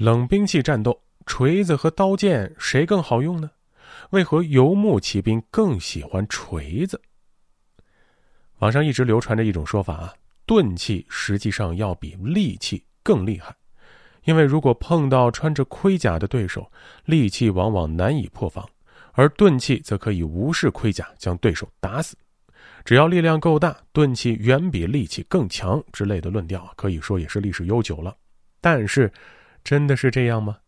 冷兵器战斗，锤子和刀剑谁更好用呢？为何游牧骑兵更喜欢锤子？网上一直流传着一种说法啊，钝器实际上要比利器更厉害，因为如果碰到穿着盔甲的对手，利器往往难以破防，而钝器则可以无视盔甲将对手打死。只要力量够大，钝器远比利器更强之类的论调，可以说也是历史悠久了。但是。真的是这样吗？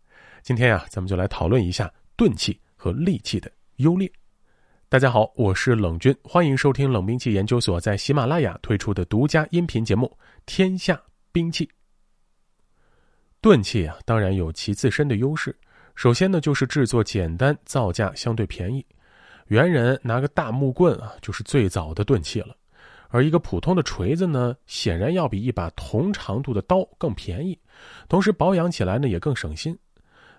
今天呀，咱们就来讨论一下钝器和利器的优劣。大家好，我是冷军，欢迎收听冷兵器研究所在喜马拉雅推出的独家音频节目《天下兵器》。钝器啊，当然有其自身的优势。首先呢，就是制作简单，造价相对便宜。猿人拿个大木棍啊，就是最早的钝器了。而一个普通的锤子呢，显然要比一把同长度的刀更便宜，同时保养起来呢也更省心。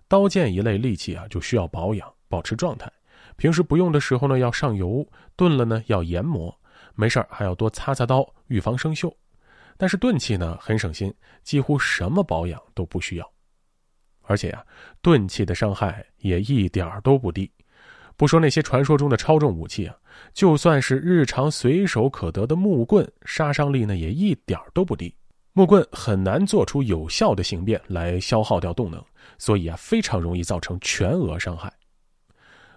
刀剑一类利器啊，就需要保养，保持状态。平时不用的时候呢，要上油；钝了呢，要研磨。没事还要多擦擦刀，预防生锈。但是钝器呢，很省心，几乎什么保养都不需要。而且呀，钝器的伤害也一点儿都不低。不说那些传说中的超重武器啊，就算是日常随手可得的木棍，杀伤力呢也一点都不低。木棍很难做出有效的形变来消耗掉动能，所以啊非常容易造成全额伤害。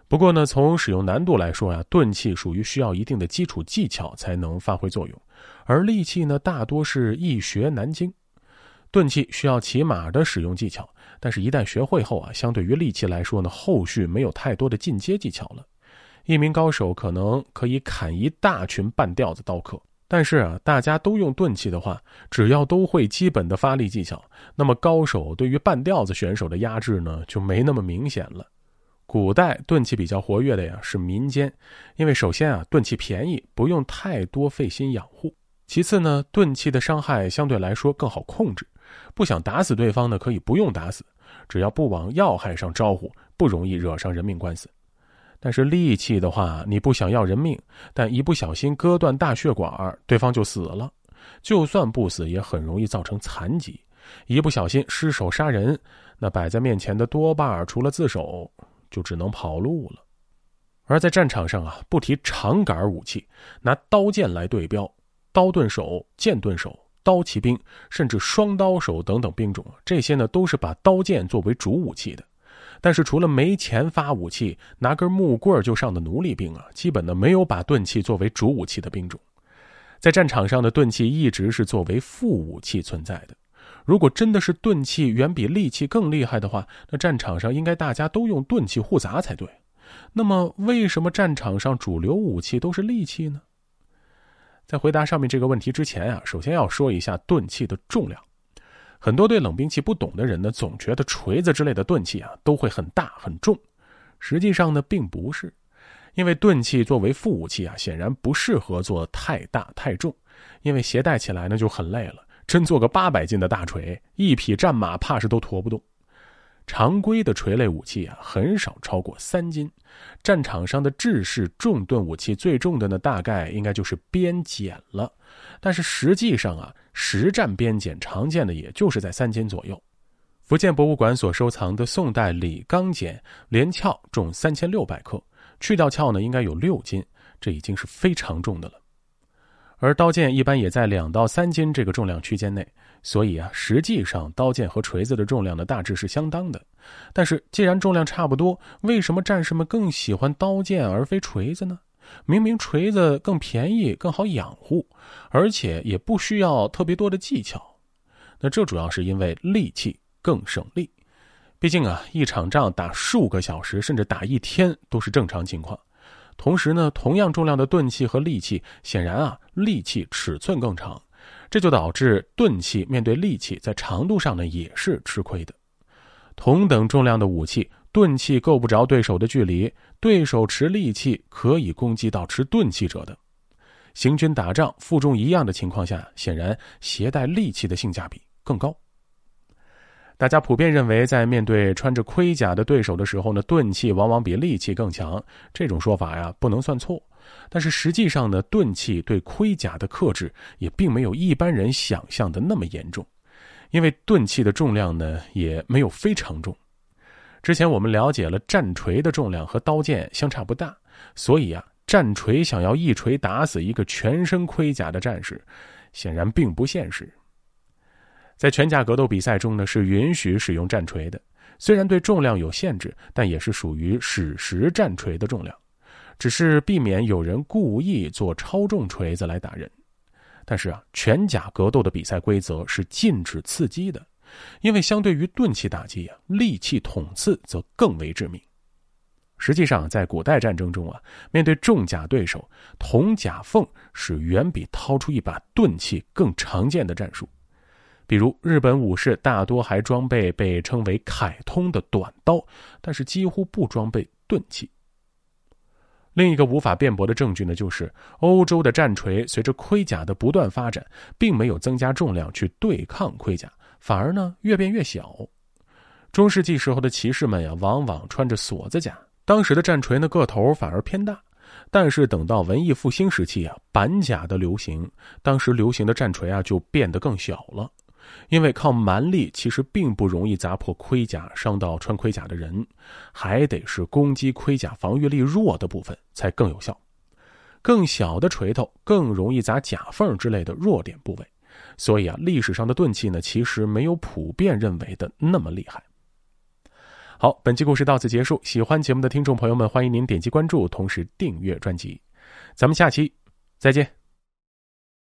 不过呢，从使用难度来说呀，钝器属于需要一定的基础技巧才能发挥作用，而利器呢大多是易学难精。钝器需要起码的使用技巧。但是，一旦学会后啊，相对于利器来说呢，后续没有太多的进阶技巧了。一名高手可能可以砍一大群半吊子刀客，但是啊，大家都用钝器的话，只要都会基本的发力技巧，那么高手对于半吊子选手的压制呢，就没那么明显了。古代钝器比较活跃的呀是民间，因为首先啊，钝器便宜，不用太多费心养护；其次呢，钝器的伤害相对来说更好控制。不想打死对方呢，可以不用打死，只要不往要害上招呼，不容易惹上人命官司。但是利器的话，你不想要人命，但一不小心割断大血管，对方就死了。就算不死，也很容易造成残疾。一不小心失手杀人，那摆在面前的多半除了自首，就只能跑路了。而在战场上啊，不提长杆武器，拿刀剑来对标，刀盾手、剑盾手。刀骑兵，甚至双刀手等等兵种，这些呢都是把刀剑作为主武器的。但是除了没钱发武器，拿根木棍就上的奴隶兵啊，基本呢没有把钝器作为主武器的兵种。在战场上的钝器一直是作为副武器存在的。如果真的是钝器远比利器更厉害的话，那战场上应该大家都用钝器互砸才对。那么为什么战场上主流武器都是利器呢？在回答上面这个问题之前啊，首先要说一下钝器的重量。很多对冷兵器不懂的人呢，总觉得锤子之类的钝器啊都会很大很重，实际上呢并不是，因为钝器作为副武器啊，显然不适合做太大太重，因为携带起来呢就很累了。真做个八百斤的大锤，一匹战马怕是都驮不动。常规的锤类武器啊，很少超过三斤。战场上的制式重盾武器最重的呢，大概应该就是鞭锏了。但是实际上啊，实战鞭锏常见的也就是在三斤左右。福建博物馆所收藏的宋代李钢锏，连鞘重三千六百克，去掉鞘呢，应该有六斤，这已经是非常重的了。而刀剑一般也在两到三斤这个重量区间内。所以啊，实际上刀剑和锤子的重量呢大致是相当的，但是既然重量差不多，为什么战士们更喜欢刀剑而非锤子呢？明明锤子更便宜、更好养护，而且也不需要特别多的技巧。那这主要是因为利器更省力，毕竟啊，一场仗打数个小时甚至打一天都是正常情况。同时呢，同样重量的钝器和利器，显然啊，利器尺寸更长。这就导致钝器面对利器在长度上呢也是吃亏的。同等重量的武器，钝器够不着对手的距离，对手持利器可以攻击到持钝器者的。行军打仗负重一样的情况下，显然携带利器的性价比更高。大家普遍认为，在面对穿着盔甲的对手的时候呢，钝器往往比利器更强。这种说法呀，不能算错。但是实际上呢，钝器对盔甲的克制也并没有一般人想象的那么严重。因为钝器的重量呢也没有非常重。之前我们了解了战锤的重量和刀剑相差不大，所以啊，战锤想要一锤打死一个全身盔甲的战士，显然并不现实。在拳甲格斗比赛中呢，是允许使用战锤的，虽然对重量有限制，但也是属于史实战锤的重量，只是避免有人故意做超重锤子来打人。但是啊，拳甲格斗的比赛规则是禁止刺击的。因为相对于钝器打击啊，利器捅刺则更为致命。实际上，在古代战争中啊，面对重甲对手，捅甲缝是远比掏出一把钝器更常见的战术。比如，日本武士大多还装备被称为“凯通”的短刀，但是几乎不装备钝器。另一个无法辩驳的证据呢，就是欧洲的战锤随着盔甲的不断发展，并没有增加重量去对抗盔甲。反而呢，越变越小。中世纪时候的骑士们呀，往往穿着锁子甲，当时的战锤呢个头反而偏大。但是等到文艺复兴时期啊，板甲的流行，当时流行的战锤啊就变得更小了。因为靠蛮力其实并不容易砸破盔甲，伤到穿盔甲的人，还得是攻击盔甲防御力弱的部分才更有效。更小的锤头更容易砸甲缝之类的弱点部位。所以啊，历史上的钝器呢，其实没有普遍认为的那么厉害。好，本期故事到此结束。喜欢节目的听众朋友们，欢迎您点击关注，同时订阅专辑。咱们下期再见。